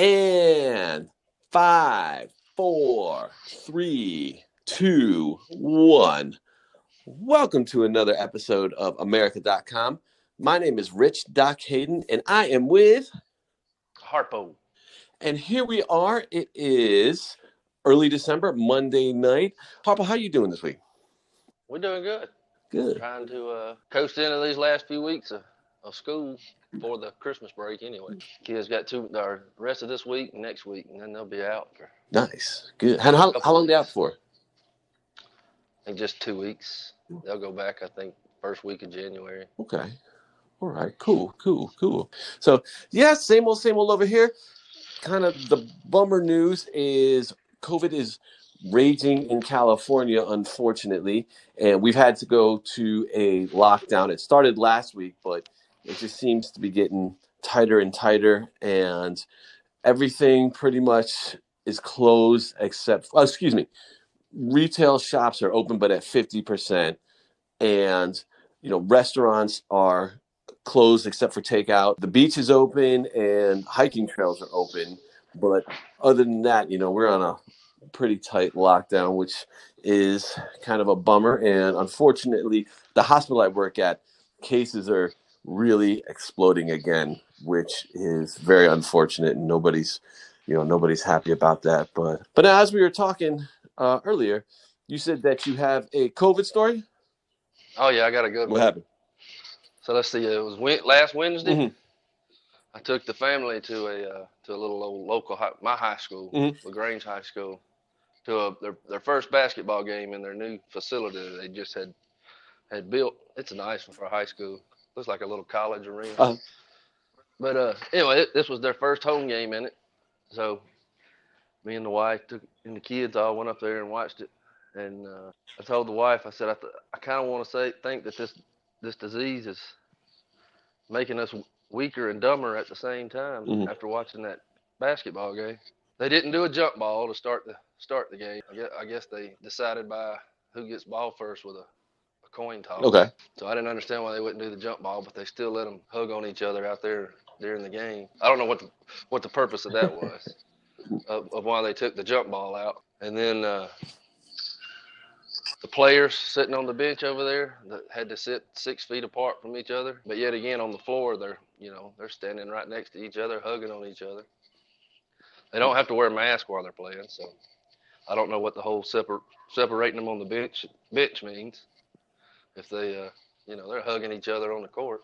And five, four, three, two, one. Welcome to another episode of America.com. My name is Rich Doc Hayden, and I am with Harpo. And here we are. It is early December, Monday night. Harpo, how are you doing this week? We're doing good. Good. Trying to uh, coast into these last few weeks of, of school for the Christmas break anyway. Kids got two the rest of this week and next week, and then they'll be out for Nice. Good. And how, how long they out for? I think just two weeks. They'll go back, I think, first week of January. Okay. All right. Cool. Cool. Cool. So yeah, same old, same old over here. Kind of the bummer news is COVID is raging in California, unfortunately, and we've had to go to a lockdown. It started last week, but it just seems to be getting tighter and tighter, and everything pretty much is closed except. Oh, excuse me. Retail shops are open, but at fifty percent, and you know restaurants are closed except for takeout. The beach is open and hiking trails are open, but other than that, you know, we're on a pretty tight lockdown, which is kind of a bummer. And unfortunately, the hospital I work at, cases are really exploding again, which is very unfortunate. And nobody's, you know, nobody's happy about that. But but as we were talking uh, earlier, you said that you have a COVID story. Oh yeah, I got a good one. What one. happened? So let's see. It was last Wednesday. Mhm. I took the family to a uh, to a little old local high, my high school, Mhm. Lagrange High School, to a, their their first basketball game in their new facility that they just had had built. It's a nice one for a high school. Looks like a little college arena. Uh-huh. But uh, anyway, it, this was their first home game in it, so me and the wife took and the kids all went up there and watched it. And uh, I told the wife, I said, I, th- I kind of want to say think that this this disease is making us weaker and dumber at the same time Mhm. after watching that basketball game. They didn't do a jump ball to start the start the game. I guess, I guess they decided by who gets ball first with a coin toss. Okay. So I didn't understand why they wouldn't do the jump ball, but they still let them hug on each other out there during the game. I don't know what the what the purpose of that was, of, of why they took the jump ball out. And then uh, the players sitting on the bench over there that had to sit six feet apart from each other, but yet again on the floor they're you know they're standing right next to each other, hugging on each other. They don't have to wear a mask while they're playing, so I don't know what the whole separ- separating them on the bench bench means. If they uh, you know they're hugging each other on the court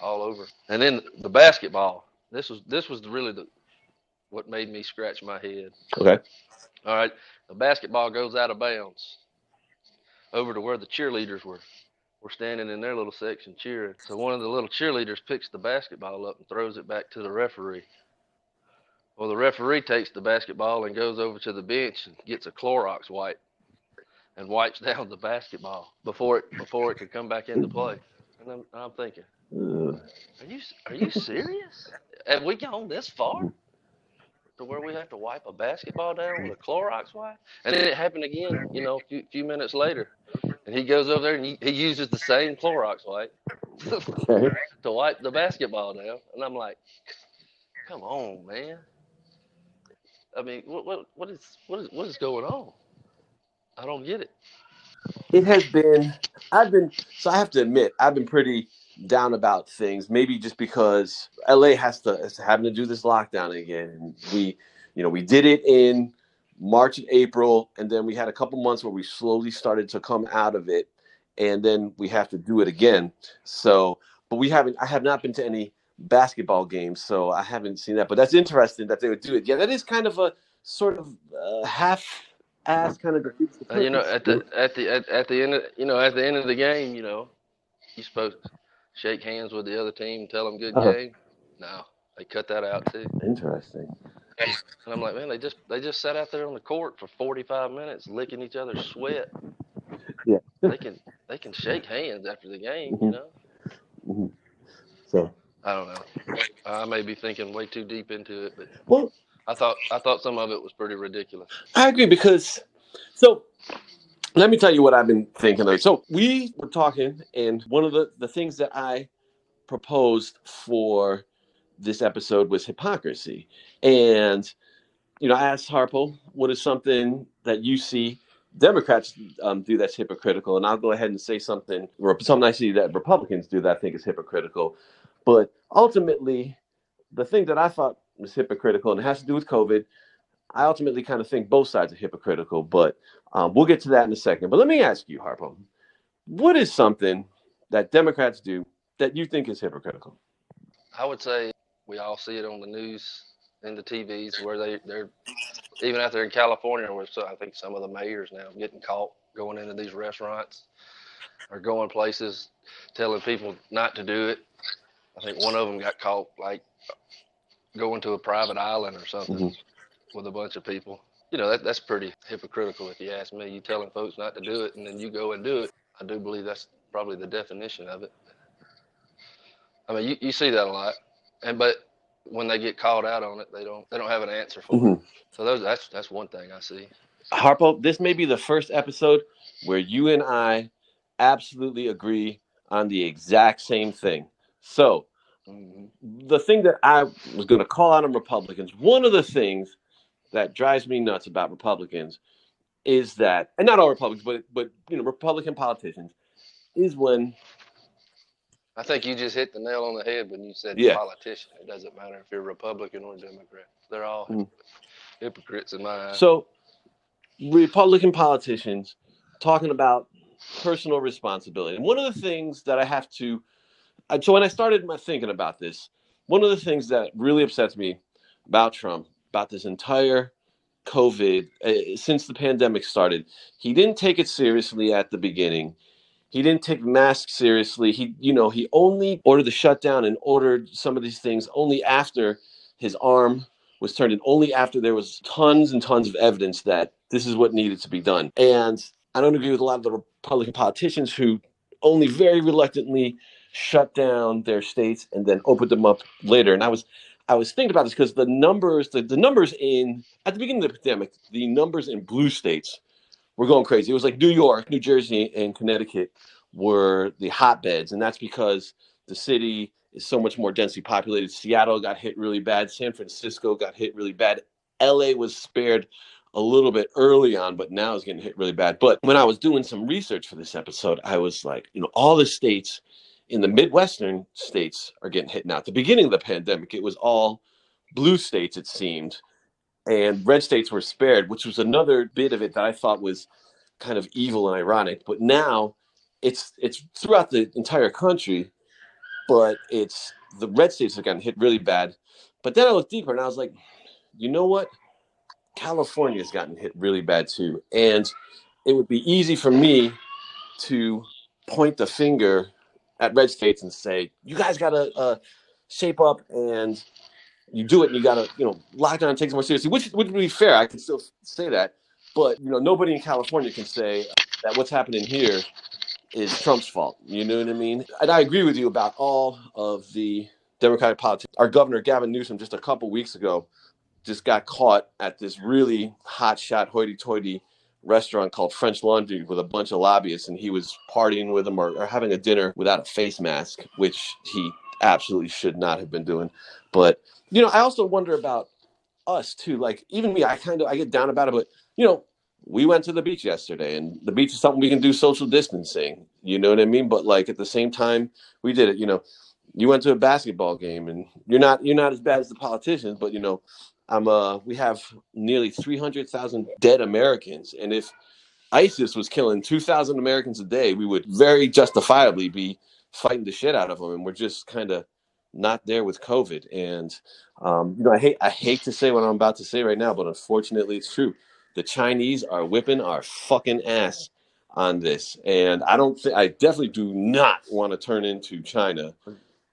all over. And then the basketball. This was this was really the what made me scratch my head. Okay. All right, the basketball goes out of bounds over to where the cheerleaders were were standing in their little section cheering. So one of the little cheerleaders picks the basketball up and throws it back to the referee. Well, the referee takes the basketball and goes over to the bench and gets a Clorox wipe and wipes down the basketball before it before it could come back into play. And I'm, I'm thinking, Ugh. are you are you serious? Have we gone this far to where we have to wipe a basketball down with a Clorox wipe? And then it happened again, you know, a few, few minutes later, and he goes over there and he, he uses the same Clorox wipe to wipe the basketball down, and I'm like, come on, man. I mean, what what what is what is what is going on? I don't get it. It has been. I've been. So I have to admit, I've been pretty down about things. Maybe just because LA has to is having to do this lockdown again, and we, you know, we did it in March and April, and then we had a couple months where we slowly started to come out of it, and then we have to do it again. So, but we haven't. I have not been to any basketball games, so I haven't seen that. But that's interesting that they would do it. Yeah, that is kind of a sort of uh, half ass kind of defeats the Uh, you know, at the at the at, at the end of you know at the end of the game, you know, you're supposed to shake hands with the other team, tell them good Uh-huh. game. No, they cut that out too. Interesting. And I'm like, man, they just they just sat out there on the court for 45 minutes, licking each other's sweat. Yeah. They can they can shake hands after the game, you Mhm. know. hmm So, I don't know. I may be thinking way too deep into it, but well, I thought I thought some of it was pretty ridiculous. I agree because so let me tell you what I've been thinking of. So we were talking, and one of the, the things that I proposed for this episode was hypocrisy. And, you know, I asked Harpo, what is something that you see Democrats um, do that's hypocritical? And I'll go ahead and say something, or something I see that Republicans do that I think is hypocritical. But ultimately, the thing that I thought was hypocritical, and it has to do with COVID, I ultimately kind of think both sides are hypocritical, but um, we'll get to that in a second. But let me ask you, Harpo, what is something that Democrats do that you think is hypocritical? I would say we all see it on the news and the TVs where they they're even out there in California, where I think some of the mayors now getting caught going into these restaurants or going places telling people not to do it. I think one of them got caught like going to a private island or something mm-hmm. with a bunch of people. You know, that, that's pretty hypocritical if you ask me. You telling folks not to do it and then you go and do it. I do believe that's probably the definition of it. I mean, you, you see that a lot, and but when they get called out on it, they don't they don't have an answer for mm-hmm. it. So those that's that's one thing I see. Harpo, this may be the first episode where you and I absolutely agree on the exact same thing. So. The thing that I was going to call out on Republicans, one of the things that drives me nuts about Republicans is that, and not all Republicans, but but you know, Republican politicians, is when I think you just hit the nail on the head when you said yeah. politician. It doesn't matter if you're Republican or Democrat. They're all mm. hypocrites in my eyes. So, Republican politicians talking about personal responsibility. And one of the things that I have to, so when I started my thinking about this, one of the things that really upsets me about Trump, about this entire COVID, uh, since the pandemic started, he didn't take it seriously at the beginning he didn't take masks seriously. He, you know, he only ordered the shutdown and ordered some of these things only after his arm was turned in, only after there was tons and tons of evidence that this is what needed to be done. And I don't agree with a lot of the Republican politicians who only very reluctantly shut down their states and then opened them up later. And I was I was thinking about this because the numbers, the, the numbers in at the beginning of the pandemic, the numbers in blue states were going crazy. It was like New York, New Jersey, and Connecticut were the hotbeds, and that's because the city is so much more densely populated. Seattle got hit really bad. San Francisco got hit really bad. LA was spared a little bit early on, but now it's getting hit really bad. But when I was doing some research for this episode, I was like, you know, all the states in the Midwestern states are getting hit now. At the beginning of the pandemic, it was all blue states, it seemed and red states were spared, which was another bit of it that I thought was kind of evil and ironic. But now it's it's throughout the entire country, but it's the red states have gotten hit really bad. But then I looked deeper and I was like, you know what? California's gotten hit really bad too. And it would be easy for me to point the finger at red states and say, you guys got to uh, shape up and you do it and you gotta, you know, lockdown takes more seriously, which would be fair. I can still say that. But you know, nobody in California can say that what's happening here is Trump's fault. You know what I mean? And I agree with you about all of the Democratic politics. Our governor Gavin Newsom just a couple weeks ago just got caught at this really hot shot hoity-toity restaurant called French Laundry with a bunch of lobbyists, and he was partying with them or, or having a dinner without a face mask, which he absolutely should not have been doing. But you know, I also wonder about us too. Like even me, I kind of I get down about it, but you know, we went to the beach yesterday, and the beach is something we can do social distancing. You know what I mean? But like at the same time, we did it. You know, you went to a basketball game, and you're not you're not as bad as the politicians, but you know, I'm uh we have nearly three hundred thousand dead Americans, and if ISIS was killing two thousand Americans a day, we would very justifiably be fighting the shit out of them, and we're just kind of not there with COVID. And um, you know, I hate I hate to say what I'm about to say right now, but unfortunately, it's true. The Chinese are whipping our fucking ass on this, and I don't think I definitely do not want to turn into China,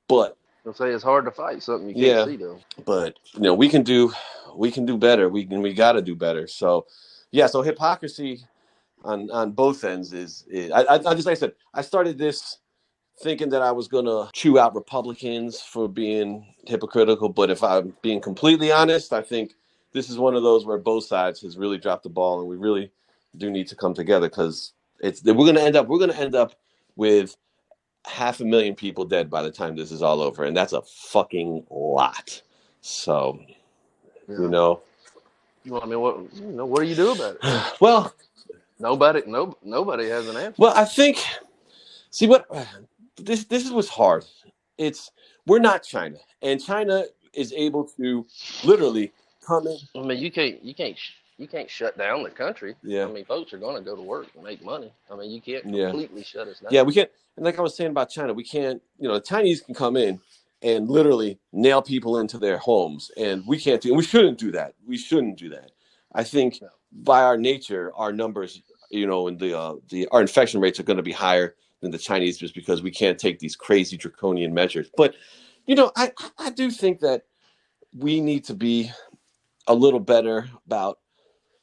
but. I'll say it's hard to fight something you can't yeah, see though. But you know, we can do we can do better. We can we got to do better. So, yeah. So hypocrisy on on both ends is, is I, I, I just like I said I started this thinking that I was going to chew out Republicans for being hypocritical. But if I'm being completely honest, I think this is one of those where both sides has really dropped the ball, and we really do need to come together because it's we're going to end up we're going to end up with half a million people dead by the time this is all over, and that's a fucking lot. So, Yeah. you know, Well, I mean, what you know, what do you do about it? well, Nobody, no, nobody has an answer. well, I think. See what this this is what's hard. It's we're not China, and China is able to literally come in. I mean, you can't, you can't, you can't shut down the country. Yeah. I mean, folks are going to go to work and make money. I mean, you can't Yeah. completely shut us down. Yeah, we can't. And like I was saying about China, we can't. You know, the Chinese can come in and literally nail people into their homes, and we can't do. And we shouldn't do that. We shouldn't do that. I think No. by our nature, our numbers, you know, and the uh, the our infection rates are going to be higher than the Chinese just because we can't take these crazy draconian measures. But you know, I I do think that we need to be a little better about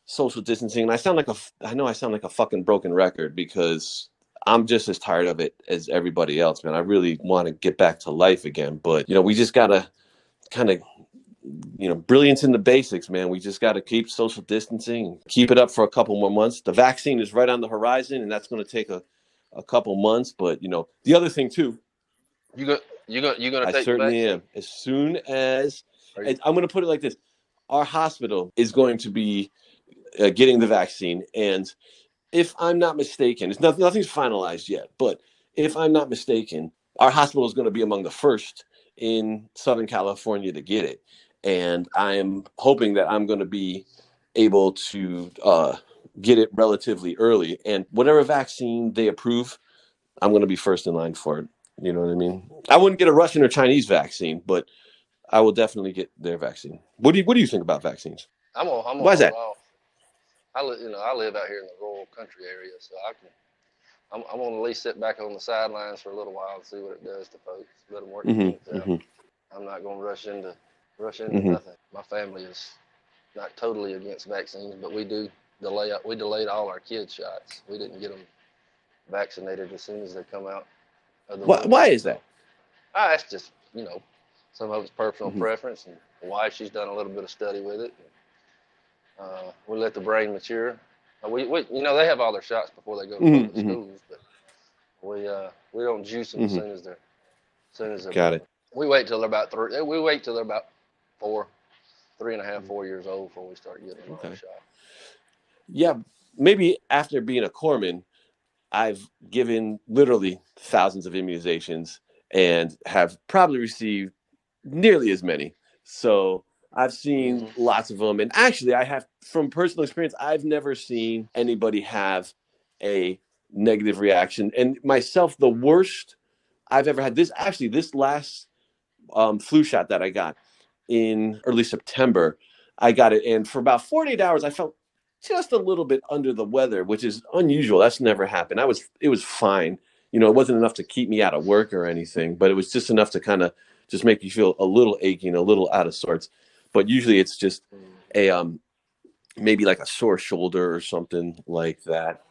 social distancing. And I sound like a, I know I sound like a fucking broken record because I'm just as tired of it as everybody else, man. I really want to get back to life again, but you know, we just gotta kind of, you know, brilliance in the basics, man. We just got to keep social distancing, keep it up for a couple more months. The vaccine is right on the horizon, and that's going to take a, a couple months. But you know, the other thing too, You go, you go, you're gonna I certainly am. As soon as you- I'm going to put it like this: our hospital is going to be uh, getting the vaccine, and if I'm not mistaken, it's nothing, nothing's finalized yet, but if I'm not mistaken, our hospital is going to be among the first in Southern California to get it, and I'm hoping that I'm going to be able to uh, get it relatively early, and whatever vaccine they approve, I'm going to be first in line for it. You know what I mean? I wouldn't get a Russian or Chinese vaccine, but I will definitely get their vaccine. What do you What do you think about vaccines? I'm on. I'm on Why is that? I live, you know, I live out here in the rural country area, so I can. I'm, I'm gonna at least sit back on the sidelines for a little while and see what it does to folks. Let them work Mhm, out. mhm. I'm not gonna rush into rush into Mhm. nothing. My family is not totally against vaccines, but we do delay. We delayed all our kids' shots. We didn't get them vaccinated as soon as they come out. Of the Why, why is that? Ah, that's just you know, some of it's personal Mhm. preference, and why she's done a little bit of study with it. Uh, we let the brain mature. Uh, we, we, you know, they have all their shots before they go to Mhm, public mhm. schools, but we uh, we don't juice them as Mhm. soon as they're as soon as they're. Got it. We wait till they're about three. We wait till they're about four, three and a half, Mhm. four years old before we start getting them Okay. shot. Yeah, maybe after being a corpsman, I've given literally thousands of immunizations and have probably received nearly as many. So I've seen Mhm. lots of them, and actually, I have from personal experience, I've never seen anybody have a negative reaction. And myself, the worst I've ever had this actually this last um, flu shot that I got in early September, I got it, and for about 48 hours, I felt just a little bit under the weather, which is unusual. That's never happened. I was it was fine. You know, it wasn't enough to keep me out of work or anything, but it was just enough to kind of just make you feel a little aching, a little out of sorts. But usually it's just a um maybe like a sore shoulder or something like that.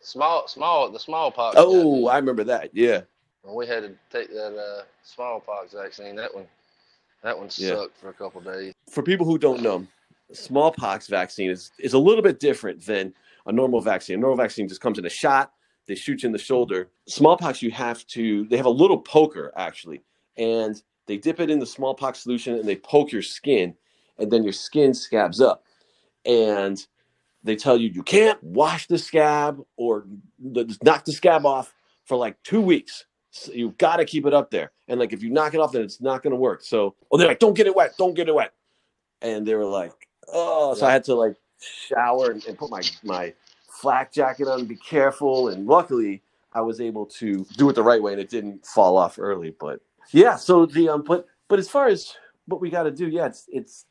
Small, small, the smallpox. Oh, I remember that. Yeah. when we had to take that uh, smallpox vaccine, that one, that one Yeah. sucked for a couple days. For people who don't know, smallpox vaccine is is a little bit different than a normal vaccine. A normal vaccine just comes in a shot. They shoot you in the shoulder. Smallpox, you have to. They have a little poker actually, and they dip it in the smallpox solution and they poke your skin, and then your skin scabs up, and they tell you you can't wash the scab or the, knock the scab off for like two weeks. So you've got to keep it up there, and like if you knock it off, then it's not going to work. So, oh, they're like, don't get it wet, don't get it wet, and they were like, oh, so I had to like shower and, and put my my flak jacket on, and be careful, and luckily I was able to do it the right way, and it didn't fall off early. But yeah, so the um, but but as far as what we got to do, yeah, it's it's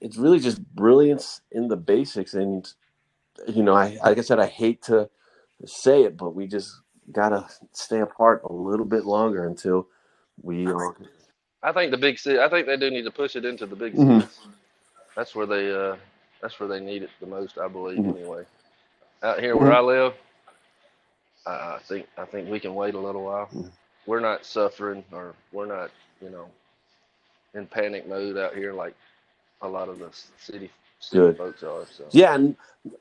it's really just brilliance in the basics, and you know, I like I said, I hate to say it, but we just gotta stay apart a little bit longer until we. Uh, I think the big city. I think they do need to push it into the big Mhm. cities. That's where they. Uh, that's where they need it the most, I believe. Mhm. Anyway, out here where I live, I, I think I think we can wait a little while. We're not suffering, or we're not, you know, in panic mode out here like a lot of the city city Good. folks are. So Yeah, and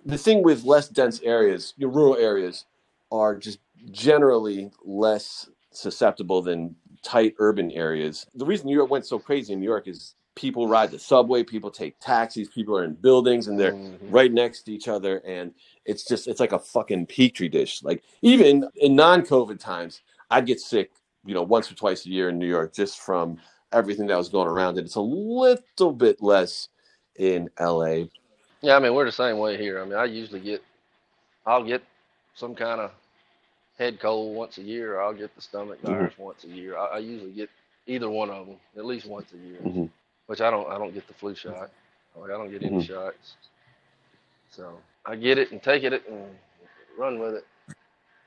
the thing with less dense areas, your rural areas, are just generally less susceptible than tight urban areas. The reason New York went so crazy in New York is people ride the subway, people take taxis, people are in buildings and they're Mhm. right next to each other and it's just it's like a fucking petri dish. Like even in non-COVID times, I'd get sick, you know, once or twice a year in New York just from everything that was going around it. It's a little bit less in LA. Yeah, I mean we're the same way here. I mean I usually get, I'll get some kind of head cold once a year, or I'll get the stomach Mhm. virus once a year. I, I usually get either one of them at least once a year, Mhm. which I don't I don't get the flu shot. Like I don't get any Mhm. shots, so I get it and take it and run with it.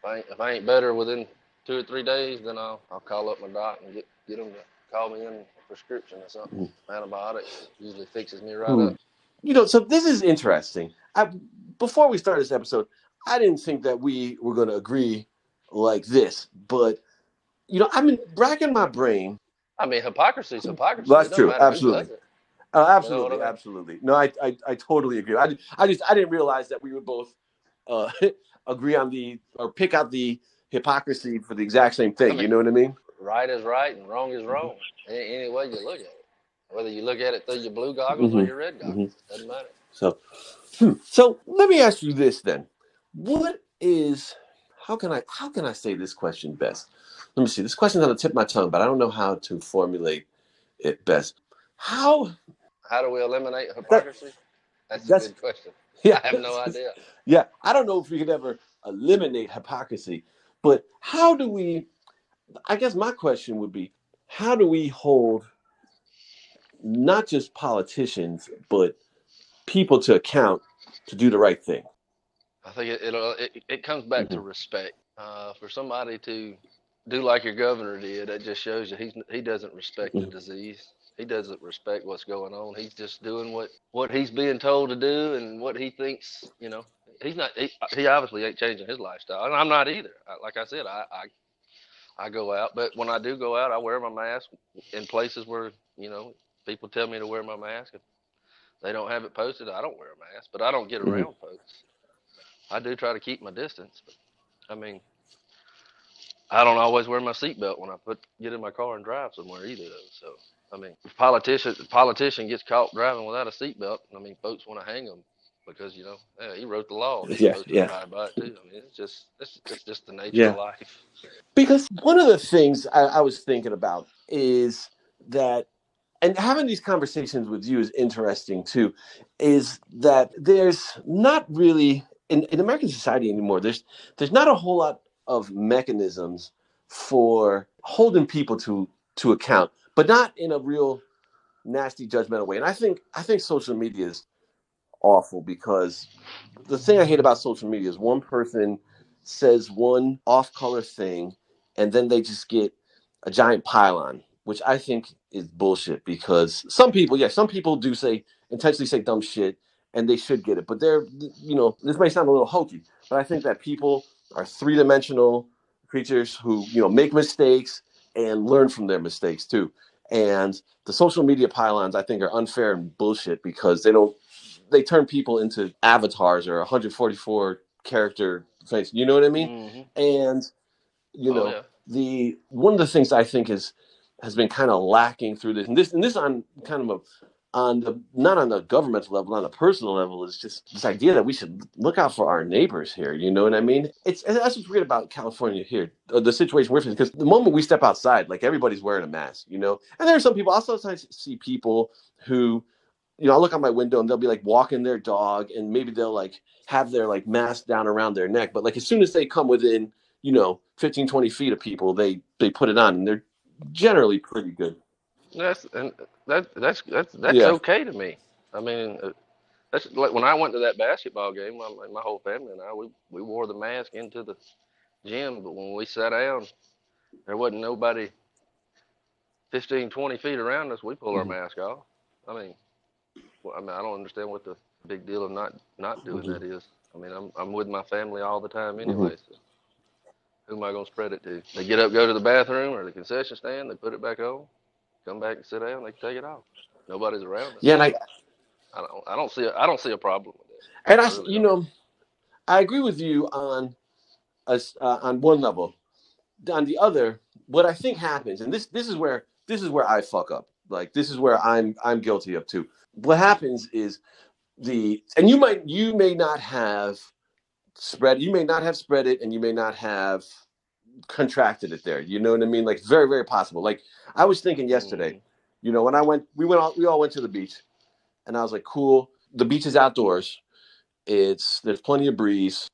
If I if I ain't better within two or three days, then I'll I'll call up my doc and get get them to call me in a prescription or something. Antibiotics usually fixes me right Hmm. up. You know, so this is interesting. I, before we start this episode, I didn't think that we were going to agree like this, but you know, I've been racking my brain. I mean, hypocrisy is hypocrisy. That's true, absolutely. Uh, You know absolutely, I mean? absolutely. No, I, I, I totally agree. I, I just, I didn't realize that we would both uh, agree on the or pick out the hypocrisy for the exact same thing. I mean- you know what I mean? Right is right and wrong is wrong. Any, any way you look at it. Whether you look at it through your blue goggles or Mhm. your red goggles, doesn't matter. So, hmm. so let me ask you this then: What is? How can I? How can I say this question best? Let me see. This question's on the tip of my tongue, but I don't know how to formulate it best. How? How do we eliminate hypocrisy? That's a that's- good question. Yeah, I have no idea. Yeah, I don't know if we could ever eliminate hypocrisy, but how do we? I guess my question would be: How do we hold not just politicians but people to account to do the right thing? I think it it, it comes back to respect. Uh, for somebody to do like your governor did, that just shows you he's he doesn't respect the Mhm. disease. He doesn't respect what's going on. He's just doing what what he's being told to do and what he thinks. You know, he's not. He, he obviously ain't changing his lifestyle, and I'm not either. I, like I said, I, I I go out, but when I do go out, I wear my mask in places where you know people tell me to wear my mask. If they don't have it posted, I don't wear a mask. But I don't get Mhm. around folks. I do try to keep my distance, but I mean, I don't always wear my seatbelt when I put get in my car and drive somewhere either. Though, so I mean, if politician politician gets caught driving without a seatbelt, I mean, folks want to hang him because you know, yeah, he wrote the law. He's Yeah, yeah. by it too. I mean, it's just it's, it's just the nature Yeah. of life. Because one of the things I, I was thinking about is that, and having these conversations with you is interesting too, is that there's not really in, in American society anymore. There's there's not a whole lot of mechanisms for holding people to to account, but not in a real nasty judgmental way. And I think I think social media is awful because the thing I hate about social media is one person says one off color thing and then they just get a giant pylon, which I think is bullshit because some people, yeah, some people do say intentionally say dumb shit and they should get it, but they're, you know, this may sound a little hokey, but I think that people are three dimensional creatures who, you know, make mistakes and learn from their mistakes too. And the social media pylons, I think, are unfair and bullshit because they don't, they turn people into avatars or 144 character face. You know what I mean? Mhm. and you Oh, know yeah. the one of the things I think is has been kind of lacking through this and this and this on kind of a on the not on the governmental level on the personal level is just this idea that we should look out for our neighbors here you know what i mean it's that's what's weird about california here uh, the situation we're in because the moment we step outside like everybody's wearing a mask you know and there are some people i sometimes see people who you know i look out my window and they'll be like walking their dog and maybe they'll like have their like mask down around their neck but like as soon as they come within you know 15 20 feet of people they they put it on and they're generally pretty good That's and that that's that's that's Yeah. okay to me. I mean, uh, that's like when I went to that basketball game. My my whole family and I we we wore the mask into the gym, but when we sat down, there wasn't nobody 15, 20 feet around us. We pull our Mhm. mask off. I mean, I mean, I don't understand what the big deal of not not doing Mhm. that is. I mean, I'm I'm with my family all the time anyway. So who am I gonna spread it to? They get up, go to the bathroom or the concession stand, they put it back on, come back and sit down, they take it off. Nobody's around us. yeah and i I don't I don't see a, I don't see a problem with it. and i I really you don't. know i agree with you on us uh, on one level on the other what I think happens, and this this is where this is where I fuck up. Like this is where I'm I'm guilty of too. What happens is the and you might you may not have spread you may not have spread it and you may not have contracted it there. You know what I mean? Like very very possible. Like I was thinking yesterday, Mhm. you know, when I went we went all we all went to the beach and I was like, cool. The beach is outdoors. It's there's plenty of breeze.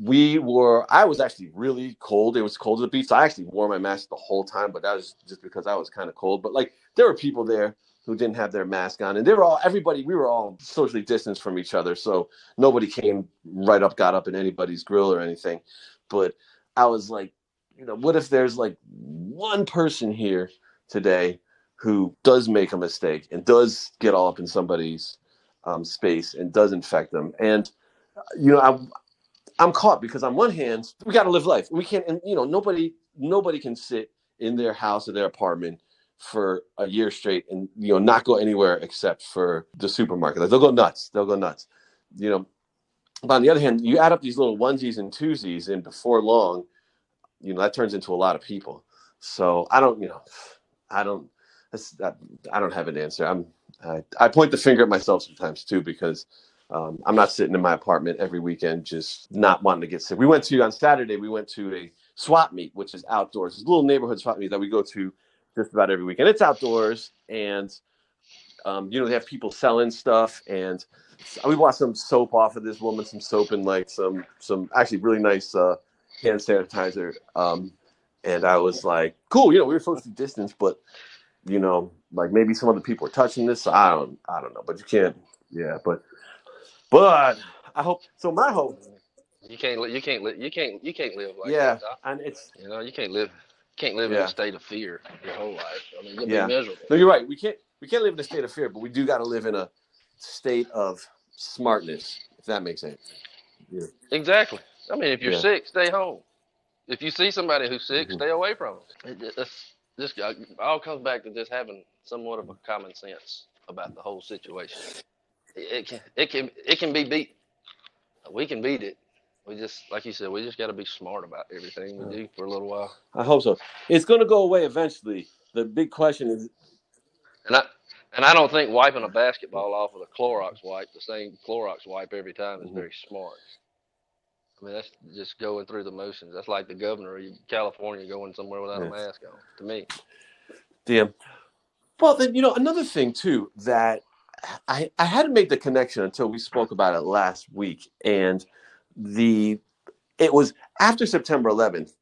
We were I was actually really cold. It was cold at the beach. So I actually wore my mask the whole time, but that was just because I was kind of cold. But like there were people there who didn't have their mask on and they were all everybody we were all socially distanced from each other. So nobody came right up, got up in anybody's grill or anything. But I was like, you know, what if there's like one person here today who does make a mistake and does get all up in somebody's um, space and does infect them? And you know, I'm I'm caught because on one hand, we got to live life. We can't, and you know, nobody nobody can sit in their house or their apartment for a year straight and you know not go anywhere except for the supermarket. Like they'll go nuts. They'll go nuts. You know. But on the other hand, you add up these little onesies and twosies, and before long, you know that turns into a lot of people. So I don't, you know, I don't. That, I don't have an answer. I'm. I, I point the finger at myself sometimes too because um, I'm not sitting in my apartment every weekend just not wanting to get sick. We went to on Saturday. We went to a swap meet, which is outdoors. It's a little neighborhood swap meet that we go to just about every weekend. It's outdoors, and um, you know they have people selling stuff, and we bought some soap off of this woman, some soap and like some some actually really nice uh, hand sanitizer. Um, and I was like, cool, you know, we were supposed to distance, but you know, like maybe some other people are touching this. So I don't, I don't know, but you can't, yeah, but, but I hope. So my hope, You can't you can't you can't you can't live like yeah, that. Doc. and it's You know, you can't live can't live in a state of fear your whole life. I mean, Yeah. be miserable. no, you're right. We can't, we can't live in a state of fear, but we do got to live in a state of smartness, if that makes sense. Yeah. Exactly. I mean, if you're Yeah. sick, stay home. If you see somebody who's sick, Mhm. stay away from them. It, it, it's all comes back to just having somewhat of a common sense about the whole situation. It, it can it can it can be beat. We can beat it. We just like you said, we just got to be smart about everything we do for a little while. I hope so. It's going to go away eventually. The big question is, And I and I don't think wiping a basketball off with a Clorox wipe, the same Clorox wipe every time, is Mhm. very smart. I mean, that's just going through the motions. That's like the governor of California going somewhere without a mask on. To me, damn. Well, then you know another thing too that I I hadn't made the connection until we spoke about it last week, and the it was after September 11th.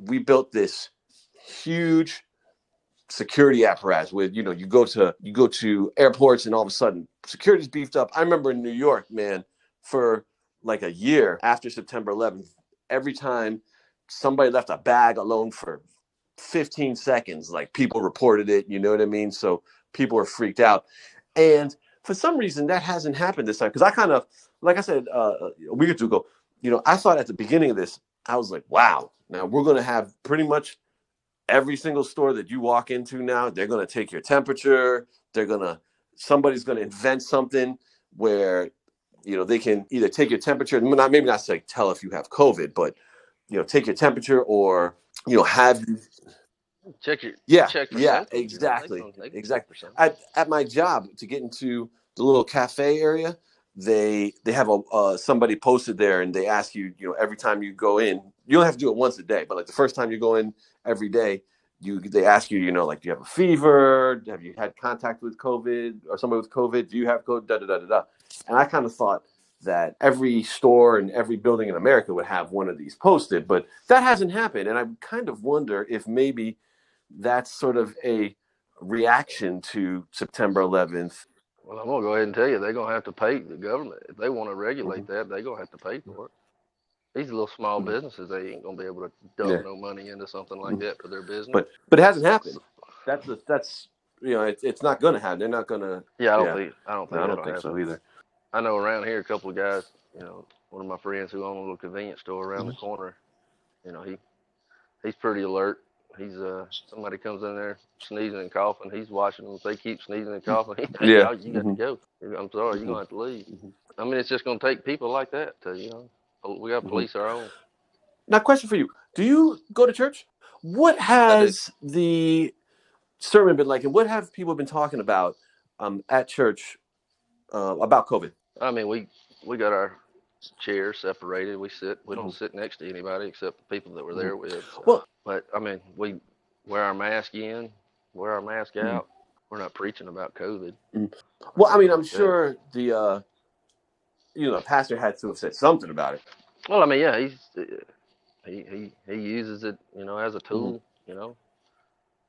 We built this huge security apparatus with you know you go to you go to airports and all of a sudden security's beefed up. I remember in New York, man, for like a year after September 11th, every time somebody left a bag alone for 15 seconds, like people reported it, you know what I mean? So people were freaked out. And for some reason, that hasn't happened this time. Because I kind of, like I said uh, a week or two ago, you know, I thought at the beginning of this, I was like, wow, now we're going to have pretty much every single store that you walk into now, they're going to take your temperature. They're going to, somebody's going to invent something where, you know, they can either take your temperature, not maybe not say tell if you have COVID, but, you know, take your temperature or, you know, have you check your yeah, check yeah, symptoms, you know, they exactly, can check exactly. At at my job to get into the little cafe area, they they have a uh, somebody posted there, and they ask you, you know, every time you go in, you don't have to do it once a day, but like the first time you go in every day, you they ask you, you know, like do you have a fever? Have you had contact with COVID or somebody with COVID? Do you have COVID? Da da da da da. And I kind of thought that every store and every building in America would have one of these posted, but that hasn't happened, and I kind of wonder if maybe that's sort of a reaction to September 11th. Well, I'm gonna go ahead and tell you, they're gonna have to pay the government if they want to regulate Mm-hmm. that. They're gonna have to pay for it. These little small Mhm. businesses, they ain't gonna be able to dump Yeah. no money into something like Mhm. that for their business. But but it hasn't happened. That's the, that's you know it's it's not going to happen. They're not going to. yeah, I don't yeah. think I don't think No, I don't think happen. so either. I know around here a couple of guys. You know, one of my friends who owns a little convenience store around Mm-hmm. the corner. You know, he he's pretty alert. He's uh somebody comes in there sneezing and coughing. He's watching them. If they keep sneezing and coughing, Yeah. you got to go. I'm sorry, you're gonna have to leave. Mhm. I mean, it's just gonna take people like that to you know. We got police our own. Now, question for you: Do you go to church, What has the sermon been like, and what have people been talking about um, at church uh, about COVID? I mean, we we got our chairs separated. We sit. We don't Mhm. sit next to anybody except the people that we're there with. so. Well- but I mean, we wear our mask in, wear our mask Mhm. out. We're not preaching about COVID. Well, I mean, I'm sure the uh, you know pastor had to have said something about it. Well, I mean, yeah, he's uh, he he he uses it, you know, as a tool, you know,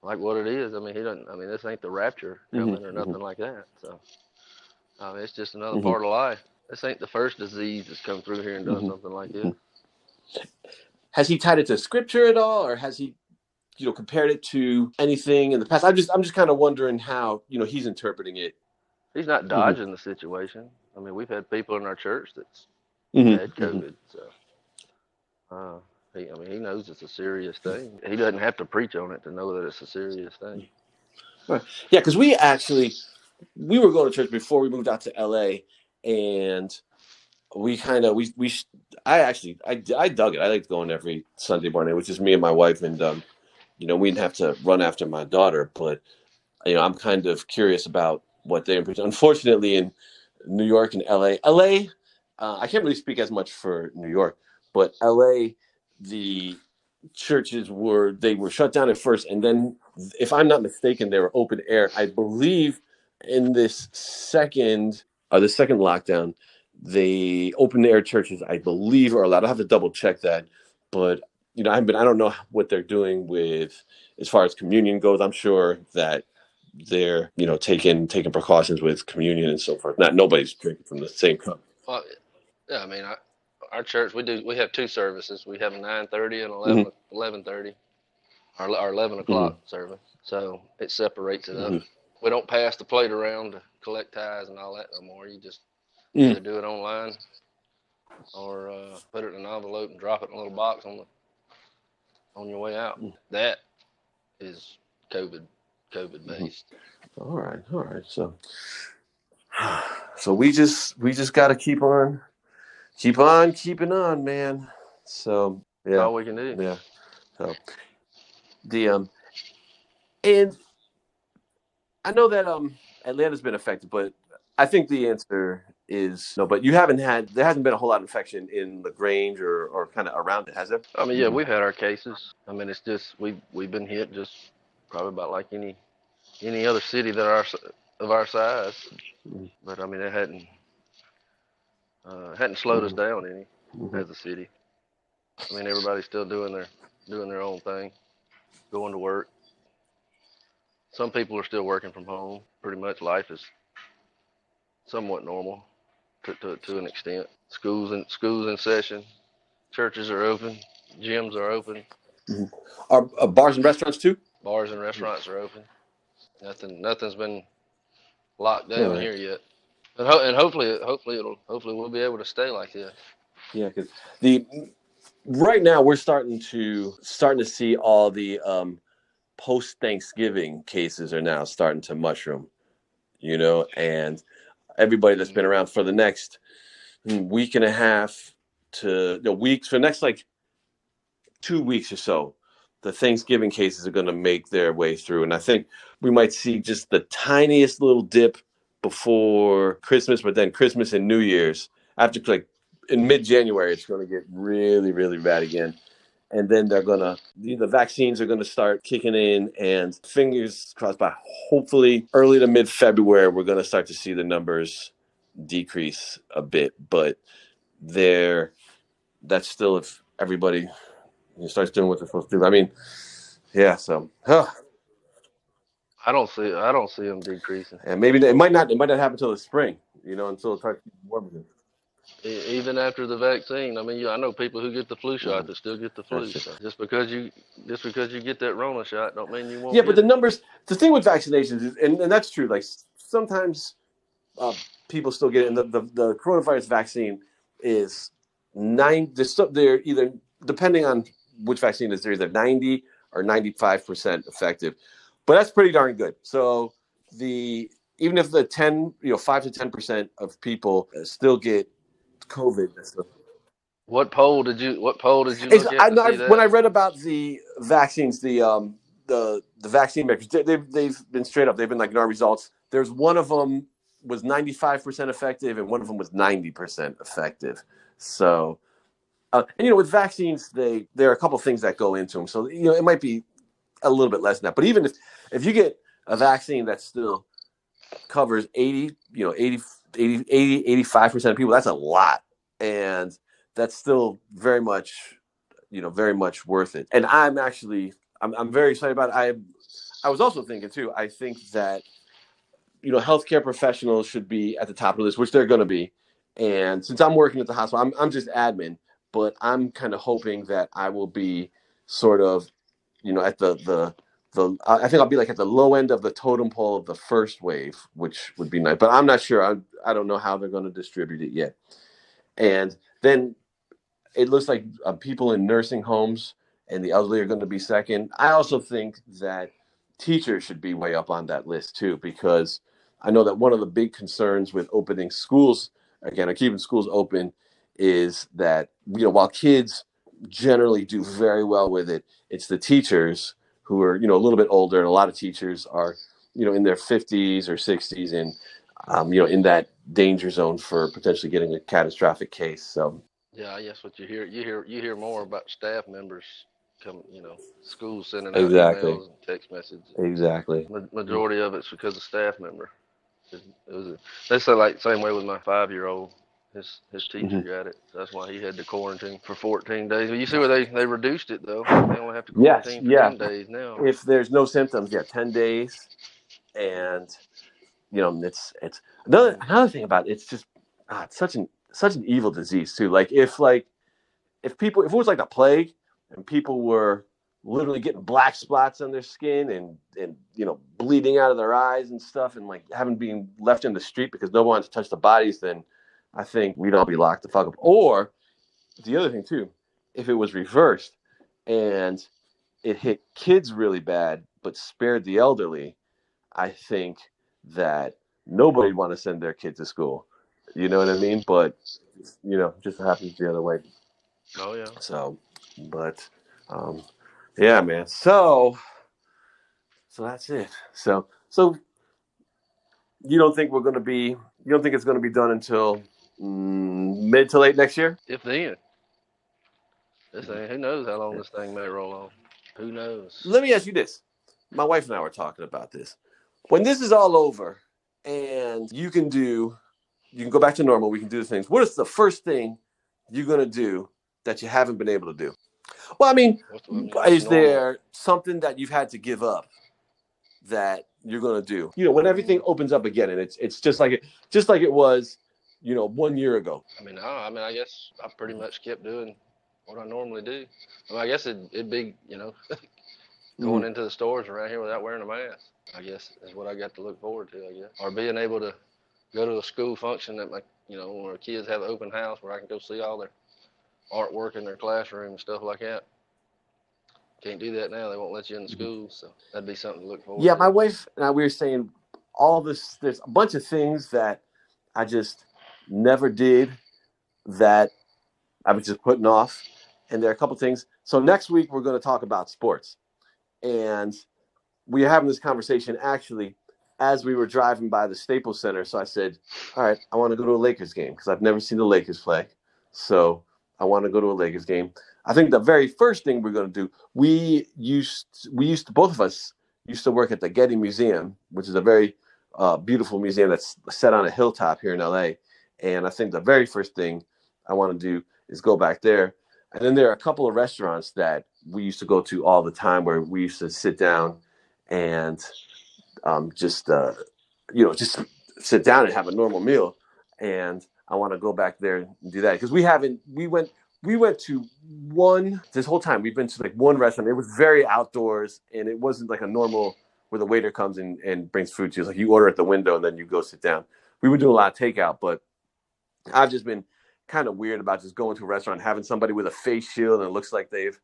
like what it is. I mean, he doesn't. I mean, this ain't the rapture coming or nothing like that. So, I mean, it's just another part of life. This ain't the first disease that's come through here and done Mhm. something like this. Has he tied it to scripture at all, or has he, you know, compared it to anything in the past? I'm just, I'm just kind of wondering how you know he's interpreting it. He's not dodging the situation. I mean, we've had people in our church that's Mhm, had mhm. COVID, so uh, he, I mean, he knows it's a serious thing. He doesn't have to preach on it to know that it's a serious thing. Yeah, because we actually we were going to church before we moved out to LA, and we kind of we we I actually I I dug it. I liked going every Sunday morning, which is me and my wife, and um, you know, we didn't have to run after my daughter, but you know, I'm kind of curious about what they Unfortunately, in New York and LA, LA, uh, I can't really speak as much for New York, but LA, the churches were they were shut down at first, and then, if I'm not mistaken, they were open air. I believe in this second or the second lockdown, the open air churches, I believe, are allowed. I have to double check that, but you know, I've been I don't know what they're doing with as far as communion goes. I'm sure that they're you know taking taking precautions with communion and so forth. Not nobody's drinking from the same cup. Well, yeah, I mean, I, our church we do we have two services. We have a nine thirty and mm-hmm. 11 11:30, our our eleven o'clock mm-hmm. service. So it separates it up. Mhm. We don't pass the plate around collect ties and all that no more. You just Mm. either do it online or uh, put it in an envelope and drop it in a little box on the on your way out. Mm. That is COVID COVID Mhm. based. All right, all right. So, so we just we just got to keep on, keep on keeping on, man. So That's yeah, all we can do. yeah. So the um, and I know that um Atlanta's been affected, but I think the answer is no. But you haven't had there hasn't been a whole lot of infection in Lagrange or or kind of around it, has there? I mean, yeah, we've had our cases. I mean, it's just we've we've been hit just probably about like any any other city that our of our size. Mhm. But I mean, it hadn't uh, hadn't slowed us Mhm. down any Mhm. as a city. I mean, everybody's still doing their doing their own thing, going to work. Some people are still working from home. Pretty much, life is somewhat normal to to, to an extent. Schools and schools in session, churches are open, gyms are open. Are uh, bars and restaurants too? Bars and restaurants are open. Nothing, nothing's been locked down here yet. And, ho- and hopefully, hopefully it'll, hopefully we'll be able to stay like this. Yeah, because the right now we're starting to starting to see all the um, post Thanksgiving cases are now starting to mushroom. You know, and everybody that's been around for the next hmm, week and a half to the weeks for the next like two weeks or so, the Thanksgiving cases are going to make their way through, and I think we might see just the tiniest little dip before Christmas, but then Christmas and New Year's after like in mid January, it's going to get really, really bad again. And then they're going to, the vaccines are going to start kicking in, and fingers crossed by hopefully early to mid February, we're going to start to see the numbers decrease a bit. But they're, that's still if everybody starts doing what they're supposed to do. I mean, yeah, so, huh. I don't see, I don't see them decreasing. and maybe it might not, it might not happen until the spring, you know, until it starts again. Even after the vaccine, I mean, you, I know people who get the flu shot Mhm. that still get the flu. So just because you, just because you get that Rona shot, don't mean you won't. yeah, but the it. numbers, the thing with vaccinations, is, and, and that's true. Like sometimes uh, people still get it. And the, the, the coronavirus vaccine is nine. They're, still, they're either depending on which vaccine is, they're either ninety or ninety five percent effective. But that's pretty darn good. So the even if the ten, you know, five to ten percent of people uh, still get COVID, What poll did you? What poll did you I, I, when I read about the vaccines, the um, the the vaccine makers, they, they've they've been straight up. They've been like, no results. There's one of them was 95 percent effective, and one of them was 90 percent effective. So, uh, and you know, with vaccines, they there are a couple things that go into them. So you know, it might be a little bit less than that. But even if if you get a vaccine that still covers 80, you know, 80, 80, 80 85% of people, that's a lot. And that's still very much, you know, very much worth it. And I'm actually, I'm, I'm very excited about it. I, I was also thinking too, I think that, you know, healthcare professionals should be at the top of the list, which they're going to be. And since I'm working at the hospital, I'm, I'm just admin, but I'm kind of hoping that I will be sort of, you know, at the, the, the I think I'll be like at the low end of the totem pole of the first wave, which would be nice. But I'm not sure. I I don't know how they're going to distribute it yet. And then it looks like uh, people in nursing homes and the elderly are going to be second. I also think that teachers should be way up on that list too, because I know that one of the big concerns with opening schools again, or keeping schools open, is that you know while kids generally do very well with it, it's the teachers who are you know a little bit older, and a lot of teachers are you know in their 50s or 60s, and um, you know in that danger zone for potentially getting a catastrophic case. So yeah, I guess what you hear, you hear, you hear more about staff members come, you know, schools sending out Exactly. emails and text messages. exactly, Ma- Majority of it's because of staff member. It it was a, they say like same way with my five year old. His his teacher Mhm. got it. That's why he had to quarantine for 14 days. But you see where they they reduced it though. They only have to Yes, quarantine for yeah. 10 days now. if there's no symptoms, yeah, 10 days, and you know it's it's another another thing about it, it's just ah, it's such an such an evil disease too. Like if like if people if it was like the plague and people were literally getting black spots on their skin and and you know bleeding out of their eyes and stuff and like having been left in the street because no one wants to touch the bodies, then I think we'd all be locked the fuck up. Or the other thing too, if it was reversed and it hit kids really bad but spared the elderly, I think that nobody'd want to send their kid to school. You know what I mean? But you know, just happens the other way. Oh yeah. So, but um, yeah, man. So, so that's it. So, so you don't think we're going to be? You don't think it's going to be done until Mm, mid to late next year? If then. This thing, who knows how long this thing may roll on? Who knows? Let me ask you this. My wife and I were talking about this. When this is all over and you can do, you can go back to normal, we can do the things. What is the first thing you're going to do that you haven't been able to do? Well, I mean, the- I mean, what's is there something that you've had to give up that you're going to do? You know, when everything opens up again and it's it's just like it just like it was, you know, 1 year ago. I mean, no, I mean, I guess I pretty mm-hmm. much kept doing what I normally do. I mean, I guess it, it'd be, you know, mm-hmm. going into the stores around here without wearing a mask. I guess is what I got to look forward to. I guess, or being able to go to a school function that my, you know, where kids have an open house where I can go see all their artwork in their classroom and stuff like that. Can't do that now. They won't let you in the mm-hmm. schools, so that'd be something to look forward Yeah, to. my wife and I we were saying all this. There's a bunch of things that I just never did that I was just putting off, and there are a couple things. So next week we're going to talk about sports, and we are having this conversation actually as we were driving by the Staples Center. So I said, "All right, I want to go to a Lakers game because I've never seen the Lakers play, so I want to go to a Lakers game." I think the very first thing we're going to do, we used we used to both of us used to work at the Getty Museum, which is a very uh, beautiful museum that's set on a hilltop here in LA. And I think the very first thing I want to do is go back there. And then there are a couple of restaurants that we used to go to all the time where we used to sit down and um, just, uh, you know, just sit down and have a normal meal. And I want to go back there and do that because we haven't, we went, we went to one this whole time. We've been to like one restaurant. It was very outdoors and it wasn't like a normal where the waiter comes in and brings food to you. It's like you order at the window and then you go sit down. We were doing a lot of takeout, but I've just been kind of weird about just going to a restaurant, having somebody with a face shield and it looks like they've,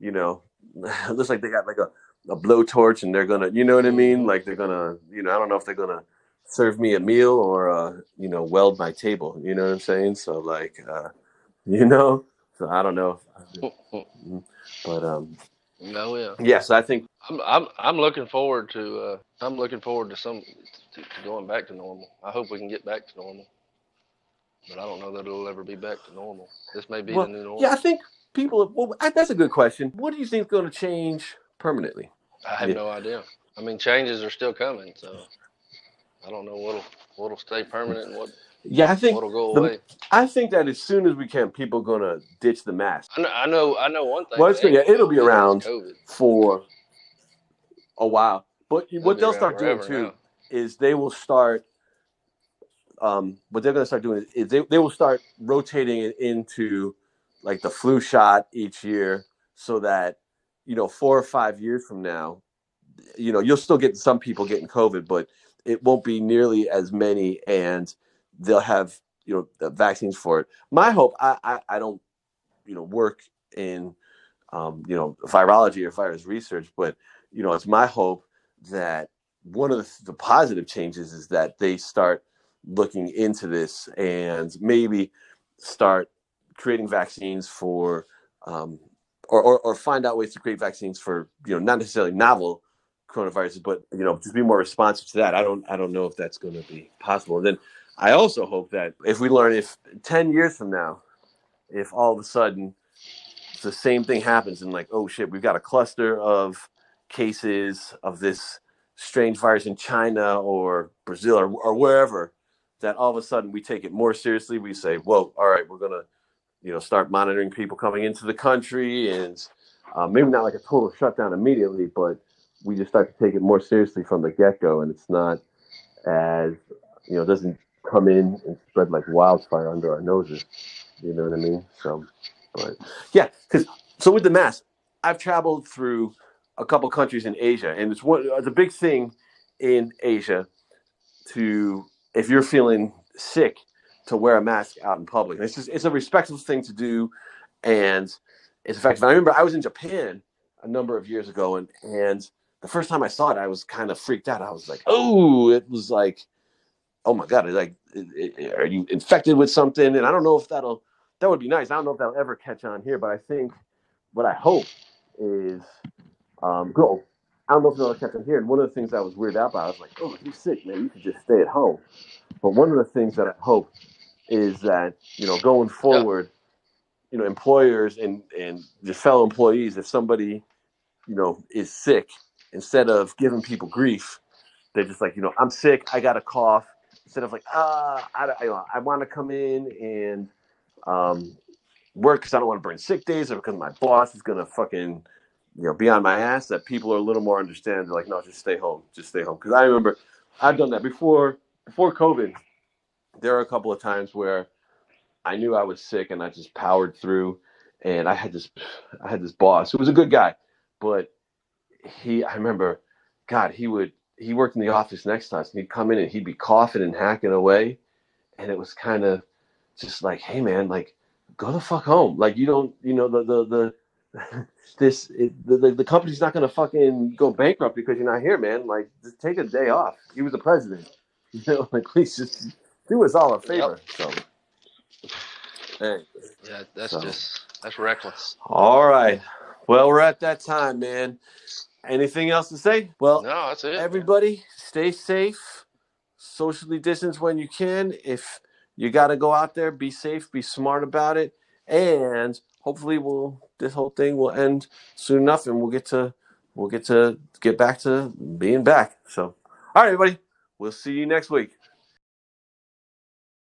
you know, it looks like they got like a, a blowtorch and they're gonna, you know what I mean? Like they're gonna, you know, I don't know if they're gonna serve me a meal or, uh, you know, weld my table. You know what I'm saying? So like, uh, you know, So I don't know, but um, no, yeah. yes, I think I'm I'm I'm looking forward to uh, I'm looking forward to some to, to going back to normal. I hope we can get back to normal, but I don't know that it'll ever be back to normal. This may be well, the new normal. yeah, I think people. Well, that's a good question. What do you think is going to change permanently? I have Yeah. no idea. I mean, changes are still coming, so I don't know what'll what'll stay permanent and what Yeah, I think what'll go the- away. I think that as soon as we can, people are going to ditch the mask. I know I know I know one thing. Well, it's gonna- yeah, it'll be around. For a while. But It'll what they'll start doing too now. is they will start. Um, what they're going to start doing is they, they will start rotating it into like the flu shot each year, so that you know four or five years from now, you know you'll still get some people getting COVID, but it won't be nearly as many, and they'll have you know the vaccines for it. My hope, I I, I don't you know work in um, you know virology or virus research, but you know it's my hope that one of the, the positive changes is that they start looking into this and maybe start creating vaccines for um, or, or, or find out ways to create vaccines for you know not necessarily novel coronaviruses but you know just be more responsive to that. I don't i don't know if that's going to be possible. And then i also hope that if we learn if 10 years from now if all of a sudden the same thing happens and like oh shit we've got a cluster of cases of this strange virus in china or brazil or, or wherever that all of a sudden we take it more seriously. We say whoa all right we're gonna you know start monitoring people coming into the country and uh, maybe not like a total shutdown immediately but we just start to take it more seriously from the get-go and it's not as you know doesn't come in and spread like wildfire under our noses. You know what i mean? So but yeah because so with the mask i've traveled through a couple countries in asia and it's one it's a big thing in asia to if you're feeling sick to wear a mask out in public. And it's just it's a respectful thing to do, and it's effective. I remember I was in Japan a number of years ago, and and the first time I saw it, I was kind of freaked out. I was like, oh, it was like, oh my god, like, it, it, are you infected with something? And I don't know if that'll that would be nice. I don't know if that'll ever catch on here, but I think what I hope is um, go. I don't know if catch on here. And one of the things I was weirded out by, I was like, oh, if you're sick, man, you could just stay at home. But one of the things that I hope is that you know going forward, you know, employers and and just fellow employees, if somebody you know is sick, instead of giving people grief, they're just like, you know, I'm sick, I got a cough. Instead of like, ah, I, I, I want to come in and um, work because I don't want to burn sick days or because my boss is gonna fucking you know be on my ass. That people are a little more understanding. Like, no, just stay home, just stay home. Because I remember I've done that before. Before COVID, there were a couple of times where I knew I was sick and I just powered through. And I had this, I had this boss who was a good guy, but he, I remember, God, he would, he worked in the office next to us and he'd come in and he'd be coughing and hacking away. And it was kind of just like, hey man, like go the fuck home. Like you don't, you know, the, the, the, this, it, the, the, company's not going to fucking go bankrupt because you're not here, man. Like just take a day off. He was the president. You know, like please just do us all a favor. So, hey. Yeah, that's So. just that's reckless. All right. Well, we're at that time, man. Anything else to say? Well, No, that's it. man. everybody, stay safe. Socially distance when you can. If you got to go out there, be safe, be smart about it, and hopefully, we'll this whole thing will end soon enough, and we'll get to we'll get to get back to being back. So, all right, everybody, we'll see you next week.